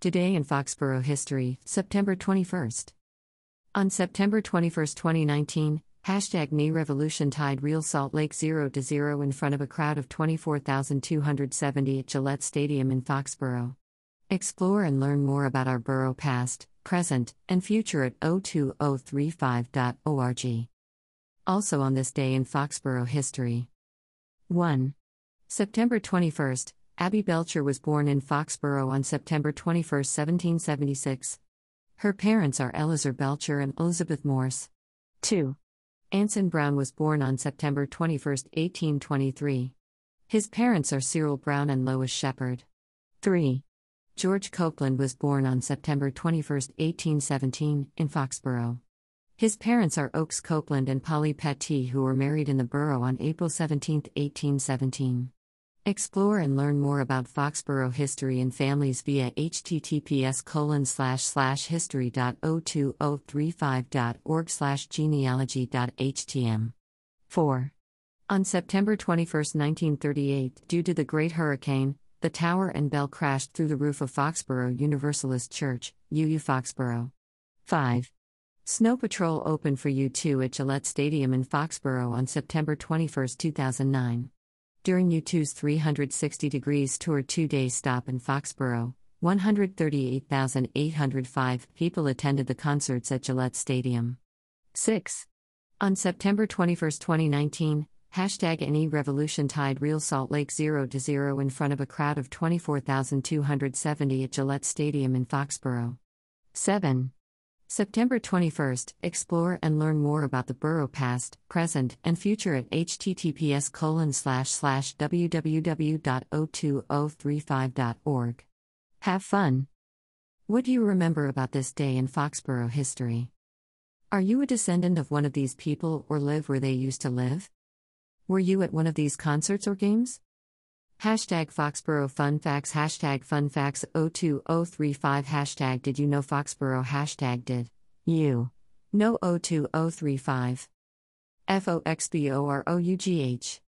Today in Foxborough History, September 21st. On September 21, 2019, hashtag revolution tied real Salt Lake 0 to 0 in front of a crowd of 24,270 at Gillette Stadium in Foxborough. Explore and learn more about our borough past, present, and future at o2035.org. Also on this day in Foxborough history. 1. September 21st, Abby Belcher was born in Foxborough on September 21, 1776. Her parents are Elizur Belcher and Elizabeth Morse. 2. Anson Brown was born on September 21, 1823. His parents are Cyril Brown and Lois Shepard. 3. George Copeland was born on September 21, 1817, in Foxborough. His parents are Oakes Copeland and Polly Petty, who were married in the borough on April 17, 1817. Explore and learn more about Foxborough history and families via https colon slash slash history.o2035.org slash genealogy.htm. 4. On September 21, 1938, due to the Great Hurricane, the tower and bell crashed through the roof of Foxborough Universalist Church, UU Foxborough. 5. Snow Patrol opened for U2 at Gillette Stadium in Foxborough on September 21, 2009. During U2's 360 Degrees Tour two day stop in Foxborough, 138,805 people attended the concerts at Gillette Stadium. 6. On September 21, 2019, hashtag NE Revolution tied Real Salt Lake 0 to 0 in front of a crowd of 24,270 at Gillette Stadium in Foxborough. 7. September 21st, explore and learn more about the borough past, present, and future at https colon slash slash www.o2035.org. Have fun! What do you remember about this day in Foxborough history? Are you a descendant of one of these people or live where they used to live? Were you at one of these concerts or games? Hashtag Foxborough Fun Facts Hashtag Fun Facts 02035 Hashtag Did you know Foxborough Hashtag Did you know 02035 F